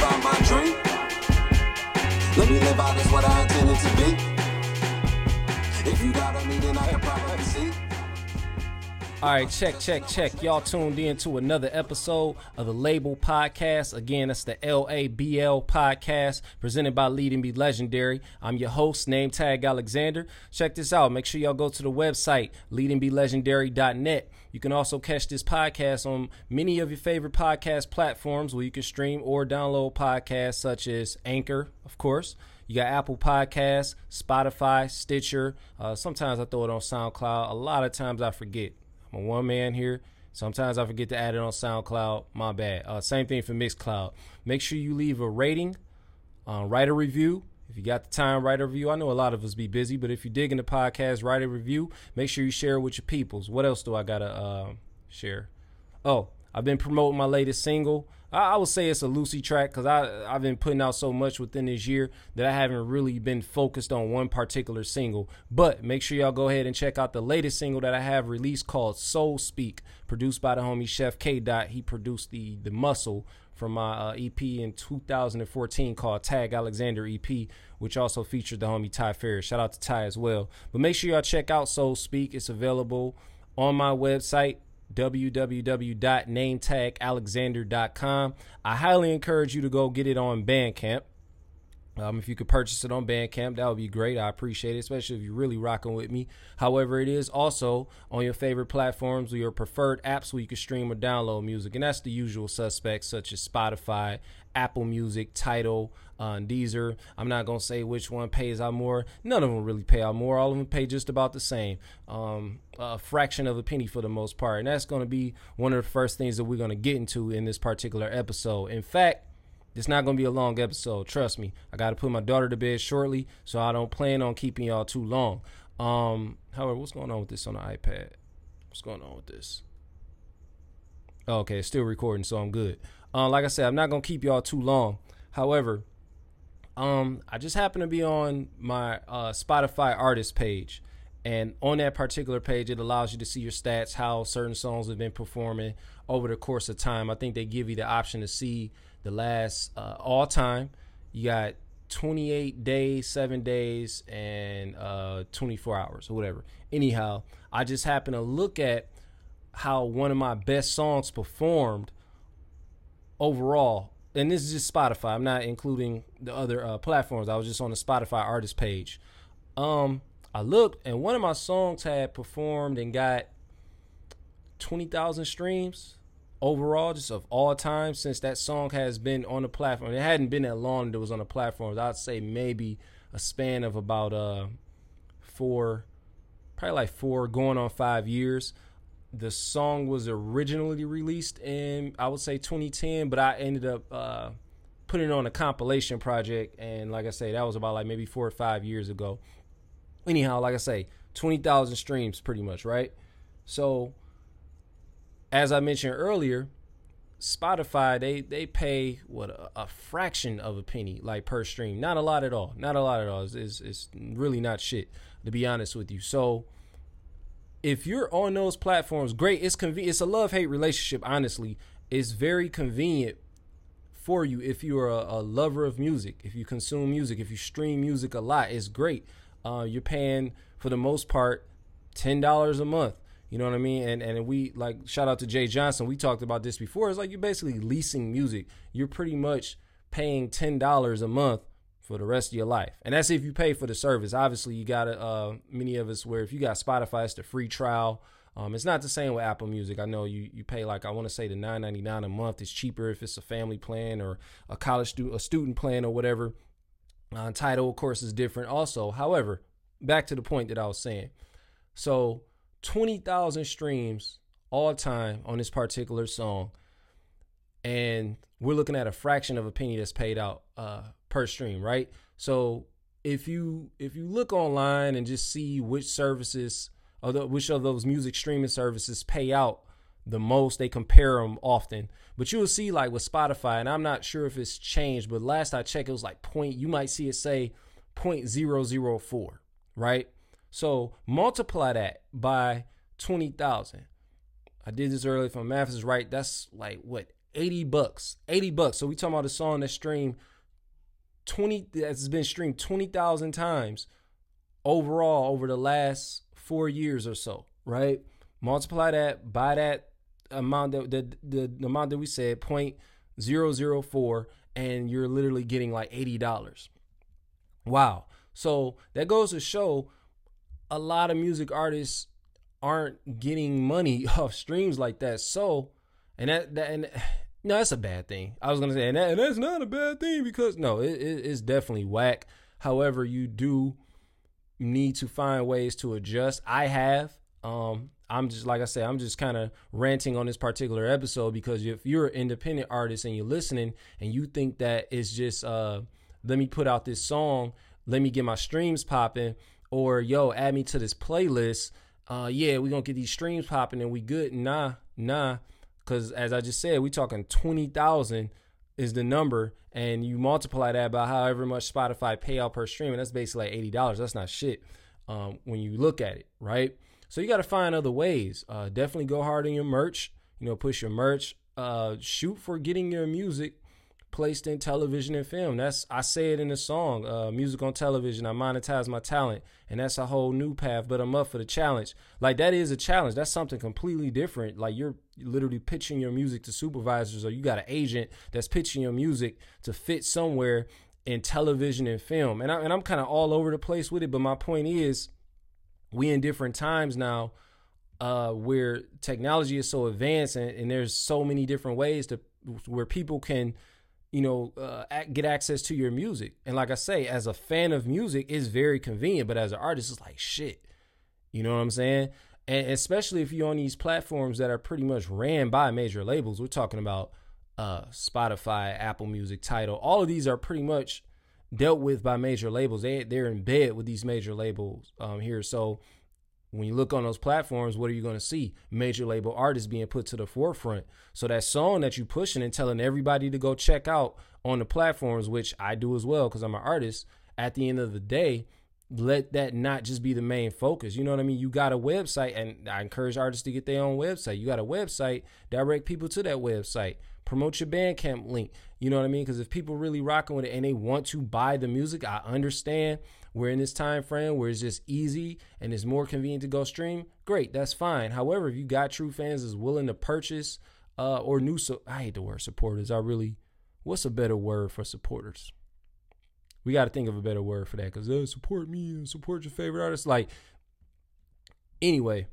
my dream. Let me live out as what I intended to be. If you got a then I can probably see. All right, check, check, check. Y'all tuned in to another episode of the Label Podcast. Again, that's the LABL Podcast presented by Lead And Be Legendary. I'm your host, Nametag Alexander. Check this out. Make sure y'all go to the website, leadandbelegendary.net. You can also catch this podcast on many of your favorite podcast platforms where you can stream or download podcasts such as Anchor, of course. You got Apple Podcasts, Spotify, Stitcher. Uh, sometimes I throw it on SoundCloud. A lot of times I forget. I'm a one man here. Sometimes I forget to add it on SoundCloud. My bad. Uh, same thing for Mixcloud. Make sure you leave a rating, uh, write a review. If you got the time, write a review. I know a lot of us be busy, but if you're digging the podcast, write a review. Make sure you share it with your peoples. What else do I gotta uh, share? Oh, I've been promoting my latest single. I, I would say it's a Lucy track because I I've been putting out so much within this year that I haven't really been focused on one particular single. But make sure y'all go ahead and check out the latest single that I have released called Soul Speak, produced by the homie Chef K. Dot. He produced the the Muscle from my uh, EP in 2014 called Tag Alexander EP, which also featured the homie Ty Farris. Shout out to Ty as well. But make sure y'all check out Soul Speak. It's available on my website www.nametagalexander.com. I highly encourage you to go get it on Bandcamp. Um, if you could purchase it on Bandcamp, that would be great. I appreciate it, especially if you're really rocking with me. However, it is also on your favorite platforms or your preferred apps where you can stream or download music, and that's the usual suspects such as Spotify, Apple Music, Tidal, uh, Deezer. I'm not gonna say which one pays out more. None of them really pay out more. All of them pay just about the same, um, a fraction of a penny for the most part. And that's gonna be one of the first things that we're gonna get into in this particular episode. In fact. It's not gonna be a long episode. Trust me. I gotta put my daughter to bed shortly, so I don't plan on keeping y'all too long. Um, however, what's going on with this on the iPad? What's going on with this? Okay, still recording, so I'm good. Uh, like I said, I'm not gonna keep y'all too long. However, um, I just happen to be on my uh, Spotify artist page, and on that particular page, it allows you to see your stats, how certain songs have been performing over the course of time. I think they give you the option to see the last uh, all time. You got 28 days, seven days, and uh, 24 hours or whatever. Anyhow, I just happen to look at how one of my best songs performed overall. And this is just Spotify. I'm not including the other uh, platforms. I was just on the Spotify artist page. Um, I looked, and one of my songs had performed and got 20,000 streams overall, just of all time, since that song has been on the platform. It hadn't been that long that it was on the platforms. I'd say maybe a span of about uh four, probably like four, going on five years. The song was originally released in I would say 2010, but I ended up uh, putting it on a compilation project, and like I say, that was about like maybe four or five years ago. Anyhow, like I say, 20,000 streams pretty much, right? So as I mentioned earlier, Spotify they they pay what a, a, fraction of a penny like per stream. Not a lot at all. Not a lot at all. It's, it's, it's really not shit to be honest with you. So if you're on those platforms, great. It's convenient. It's a love hate relationship. Honestly, it's very convenient for you if you're a, a, lover of music. If you consume music, if you stream music a lot, it's great. Uh, you're paying for the most part ten dollars a month you know what I mean? And and we like shout out to Jay Johnson. We talked about this before. It's like you're basically leasing music. You're pretty much paying ten dollars a month for the rest of your life. And that's if you pay for the service. Obviously, you got uh many of us where if you got Spotify, it's the free trial. Um, it's not the same with Apple Music. I know you you pay like I want to say the nine ninety nine a month. It's cheaper if it's a family plan or a college student a student plan or whatever. Uh, Tidal, of course, is different. Also, however, back to the point that I was saying. So 20,000 streams all time on this particular song. And we're looking at a fraction of a penny that's paid out uh, per stream, right? So if you if you look online and just see which services or the, which of those music streaming services pay out the most, they compare them often. But you'll see like with Spotify, and I'm not sure if it's changed, but last I checked, it was like point. You might see it say 0.004, right? So multiply that by 20,000. I did this earlier. If my math is right, that's like what 80 bucks. 80 bucks. So we talking about a song that streamed 20 that's been streamed 20,000 times overall over the last 4 years or so, right? Multiply that by that amount that the, the, the amount that we said 0.004 and you're literally getting like $80. Wow. So that goes to show a lot of music artists aren't getting money off streams like that. So, and that, that and no, that's a bad thing. I was gonna say, and, that, and that's not a bad thing because no, it, it, it's definitely whack. However, you do need to find ways to adjust. I have. Um, I'm just like I said, I'm just kind of ranting on this particular episode because if you're an independent artist and you're listening and you think that it's just uh, let me put out this song, let me get my streams popping, or yo, add me to this playlist. Uh, yeah, we gonna get these streams popping and we good. Nah, nah, because as I just said, we talking twenty thousand is the number, and you multiply that by however much Spotify payout per stream, and that's basically like eighty dollars. That's not shit um, when you look at it, right? So you got to find other ways. Uh, definitely go hard on your merch. You know, push your merch. Uh, shoot for getting your music placed in television and film. That's I say it in the song, uh, music on television. I monetize my talent, and that's a whole new path. But I'm up for the challenge. Like that is a challenge. That's something completely different. Like you're literally pitching your music to supervisors, or you got an agent that's pitching your music to fit somewhere in television and film. And I, and I'm kind of all over the place with it. But my point is we in different times now uh, where technology is so advanced and, and, there's so many different ways to where people can you know uh, get access to your music and like i say as a fan of music it's very convenient but as an artist it's like shit you know what i'm saying and especially if you're on these platforms that are pretty much ran by major labels we're talking about uh, spotify apple music Tidal. all of these are pretty much dealt with by major labels. They they're in bed with these major labels um, here. So when you look on those platforms, what are you going to see? Major label artists being put to the forefront. So that song that you pushing and telling everybody to go check out on the platforms, which I do as well because I'm an artist. At the end of the day, let that not just be the main focus. You know what I mean? You got a website, and I encourage artists to get their own website. You got a website, direct people to that website promote your Bandcamp link. You know what I mean? Because if people really rocking with it and they want to buy the music, I understand we're in this time frame where it's just easy and it's more convenient to go stream. Great, that's fine. However, if you got true fans that's willing to purchase uh, or new, so I hate the word supporters. I really, what's a better word for supporters? We got to think of a better word for that because uh, support me and support your favorite artist. Like, anyway,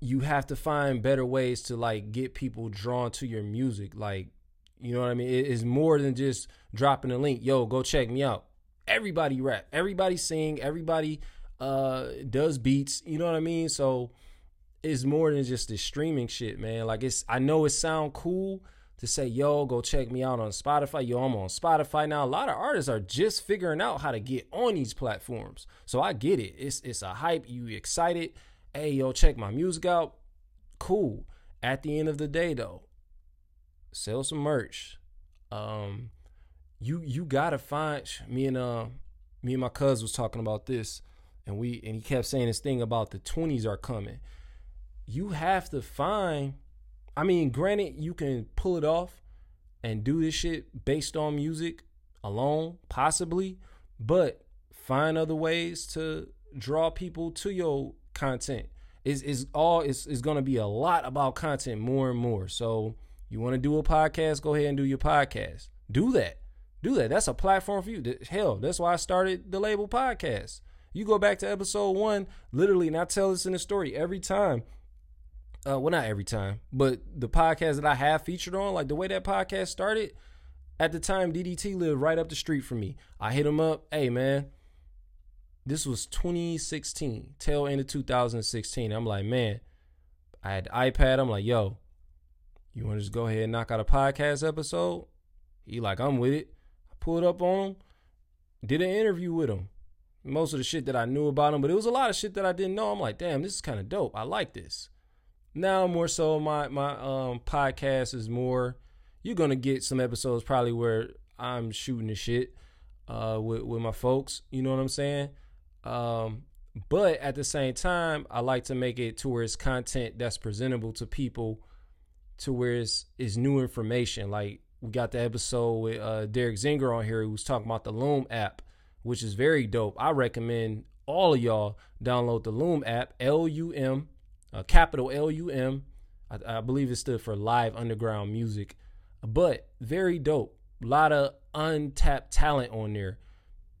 you have to find better ways to like get people drawn to your music. Like, you know what I mean? It is more than just dropping a link. Yo, go check me out. Everybody rap, everybody sing, everybody uh does beats. You know what I mean? So it's more than just the streaming shit, man. Like it's I know it sound cool to say, yo, go check me out on Spotify. Yo, I'm on Spotify now. A lot of artists are just figuring out how to get on these platforms. So I get it. It's it's a hype. You excited hey, yo, check my music out. Cool. At the end of the day, though, sell some merch. Um, you you gotta find me and uh me and my cousin was talking about this, and we and he kept saying this thing about the twenties are coming. You have to find. I mean, granted, you can pull it off and do this shit based on music alone, possibly, but find other ways to draw people to your content. Is is all is is going to be a lot about content more and more. So you want to do a podcast, go ahead and do your podcast. Do that. Do that. That's a platform for you. Hell, that's why I started the label podcast. You go back to episode one, literally, and I tell this in the story every time. Uh, well, not every time, but the podcast that I have featured on, like the way that podcast started, at the time DDT lived right up the street from me. I hit him up, hey man, this was 2016, tail end of 2016. I'm like, man, I had the iPad. I'm like, yo, you want to just go ahead and knock out a podcast episode? He like, I'm with it. Pulled up on him, did an interview with him. Most of the shit that I knew about him, but it was a lot of shit that I didn't know. I'm like, damn, this is kind of dope. I like this. Now more so my my um podcast is more you're gonna get some episodes probably where I'm shooting the shit uh with, with my folks. You know what I'm saying? Um, but at the same time, I like to make it to where it's content that's presentable to people to where it's, it's new information. Like we got the episode with uh, Derek Zinger on here who was talking about the Loom app, which is very dope. I recommend all of y'all download the Loom app, L U M, uh, capital L U M. I, I believe it stood for Live Underground Music, but very dope. A lot of untapped talent on there.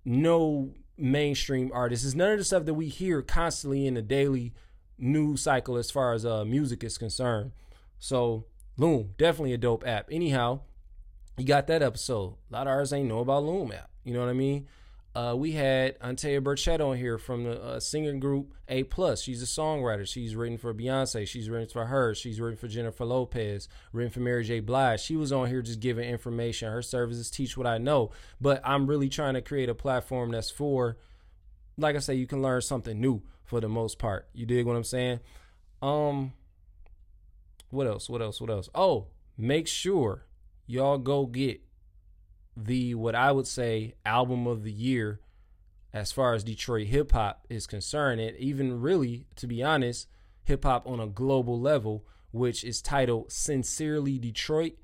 No mainstream artists. It's none of the stuff that we hear constantly in the daily news cycle as far as uh, music is concerned. So Loom, definitely a dope app. Anyhow, you got that episode. A lot of ours ain't know about Loom app. You know what I mean? Uh, we had Antea Birchett on here from the uh, singing group A Plus. She's a songwriter. She's written for Beyonce. She's written for her. She's written for Jennifer Lopez. Written for Mary J. Blige. She was on here just giving information. Her services teach what I know. But I'm really trying to create a platform that's for, like I say, you can learn something new for the most part. You dig what I'm saying? Um, what else? What else? What else? Oh, make sure y'all go get the what I would say album of the year as far as Detroit hip hop is concerned, and even really, to be honest, hip hop on a global level, which is titled Sincerely Detroit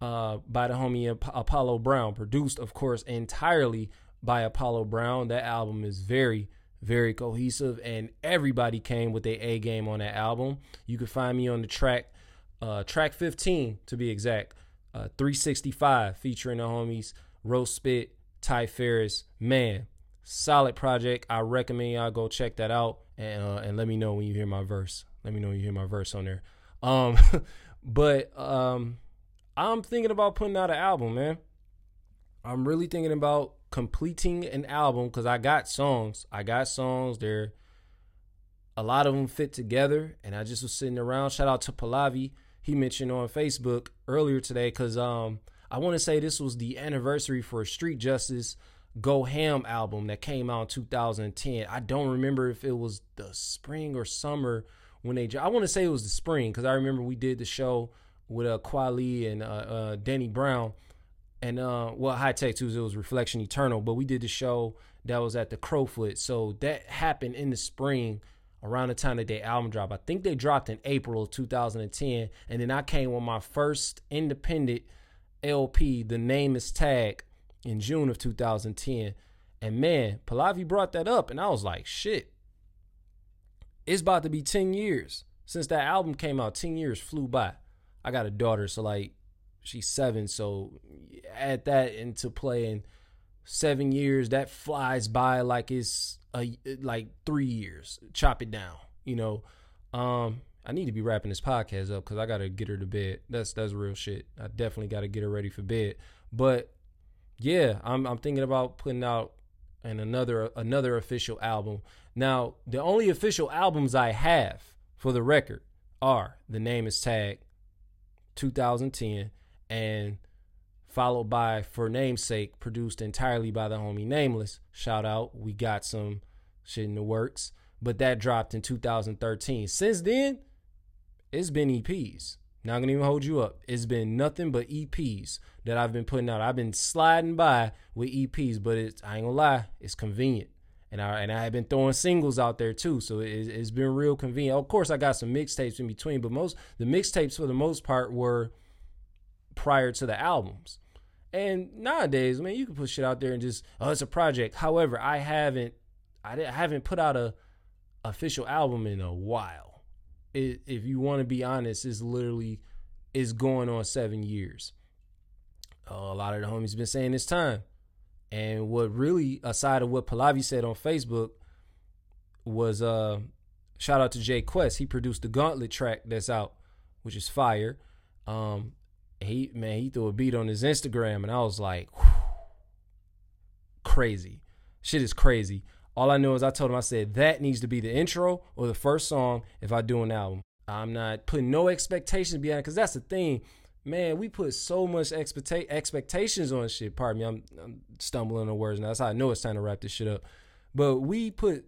uh, by the homie Apollo Brown, produced, of course, entirely by Apollo Brown. That album is very, very cohesive, and everybody came with their A game on that album. You can find me on the track, uh, track 15 to be exact uh, 365 featuring the homies Ro Spit, Ty Farris. Man, solid project. I recommend y'all go check that out and uh, and let me know when you hear my verse. Let me know when you hear my verse on there. Um, but um, I'm thinking about putting out an album, man. I'm really thinking about completing an album because I got songs. I got songs. They're a lot of them fit together, and I just was sitting around. Shout out to Pallavi he mentioned on Facebook earlier today because um, I want to say this was the anniversary for Street Justice Go Ham album that came out in 2010. I don't remember if it was the spring or summer when they. I want to say it was the spring because I remember we did the show with uh, Kweli and uh, uh, Danny Brown. And uh, well, Hi-Tek it was Reflection Eternal, but we did the show that was at the Crofoot. So that happened in the spring around the time that their album dropped. I think they dropped in April of 2010, and then I came with my first independent LP, The Name Is Tag, in June of 2010. And man, Pallavi brought that up, and I was like, shit. It's about to be 10 years since that album came out. 10 years flew by. I got a daughter, so like she's seven, so add that into play and seven years that flies by like it's a like three years. Chop it down, you know. Um, I need to be wrapping this podcast up because I gotta get her to bed. That's that's real shit. I definitely gotta get her ready for bed. But yeah, I'm I'm thinking about putting out and another another official album. Now, the only official albums I have for the record are The Name is Tag 2010 and followed by For Namesake, produced entirely by the homie Nameless. Shout out, we got some shit in the works, but that dropped in 2013. Since then, it's been EPs. Not gonna even hold you up. It's been nothing but EPs that I've been putting out. I've been sliding by with EPs, but it's I ain't gonna lie, it's convenient. And I and I have been throwing singles out there too, so it, it's been real convenient. Of course, I got some mixtapes in between, but most the mixtapes for the most part were prior to the albums. And nowadays, man, you can put shit out there and just oh, it's a project. However, I haven't, I haven't put out a official album in a while. It, if you want to be honest, it's literally is going on seven years. Uh, a lot of the homies been saying this time, and what really, aside of what Pallavi said on Facebook, was uh, shout out to Jay Quest. He produced the Gauntlet track that's out, which is fire. Um, he man, he threw a beat on his Instagram, and I was like, whew, crazy. Shit is crazy. All I know is I told him I said that needs to be the intro or the first song if I do an album. I'm not putting no expectations behind because that's the thing. Man, we put so much expecta- expectations on shit. Pardon me, I'm, I'm stumbling on words now. That's how I know it's time to wrap this shit up. But we put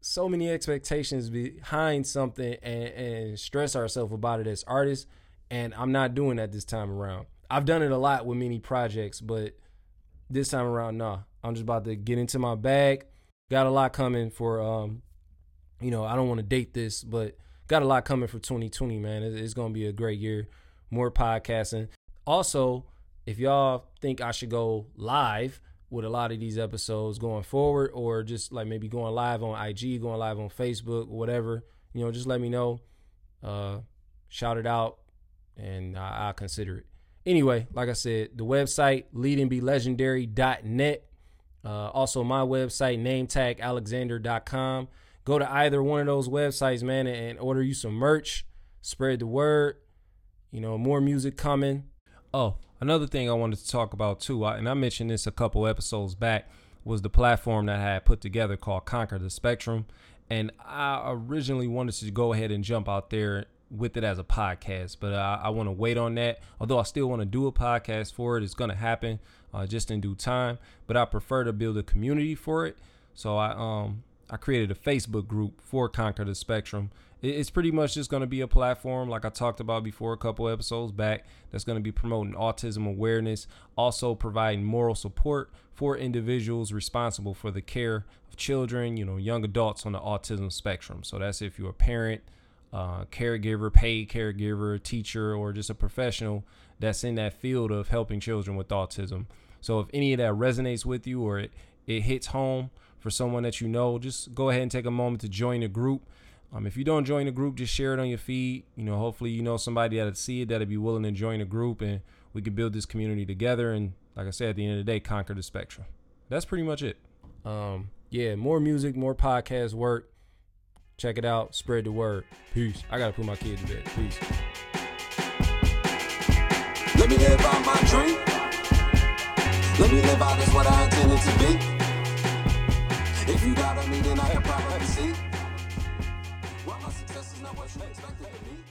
so many expectations behind something and, and stress ourselves about it as artists and I'm not doing that this time around. I've done it a lot with many projects, but this time around, nah. I'm just about to get into my bag. Got a lot coming for um, you know, I don't want to date this, but got a lot coming for 2020, man. It's, gonna be a great year. More podcasting. Also, if y'all think I should go live with a lot of these episodes going forward, or just like maybe going live on IG, going live on Facebook, whatever, you know, just let me know. Uh, shout it out, and I, consider it. Anyway, like I said, the website leadandbelegendary.net. Uh, also, my website, nametagalexander.com. Go to either one of those websites, man, and order you some merch. Spread the word. You know, more music coming. Oh, another thing I wanted to talk about too, and I mentioned this a couple episodes back, was the platform that I had put together called Conquer the Spectrum. And I originally wanted to go ahead and jump out there with it as a podcast, but uh, I want to wait on that. Although I still want to do a podcast for it, it's going to happen uh, just in due time. But I prefer to build a community for it, so I um I created a Facebook group for Conquer the Spectrum. It's pretty much just going to be a platform, like I talked about before a couple episodes back, that's going to be promoting autism awareness, also providing moral support for individuals responsible for the care of children, you know, young adults on the autism spectrum. So that's if you're a parent, uh, caregiver, paid caregiver, teacher, or just a professional that's in that field of helping children with autism. So if any of that resonates with you or it, it hits home for someone that you know, just go ahead and take a moment to join the group. Um, if you don't join the group, just share it on your feed. You know, hopefully you know somebody that'll see it that'll be willing to join the group, and we can build this community together. And like I said, at the end of the day, conquer the spectrum. That's pretty much it. Um, yeah, more music, more podcast work. Check it out. Spread the word. Peace. I gotta put my kid to bed. Peace. Let me live out my dream. Let me live out as what I intended to be. If you doubt me, then I can probably see. Well, my success is not what you expected to be.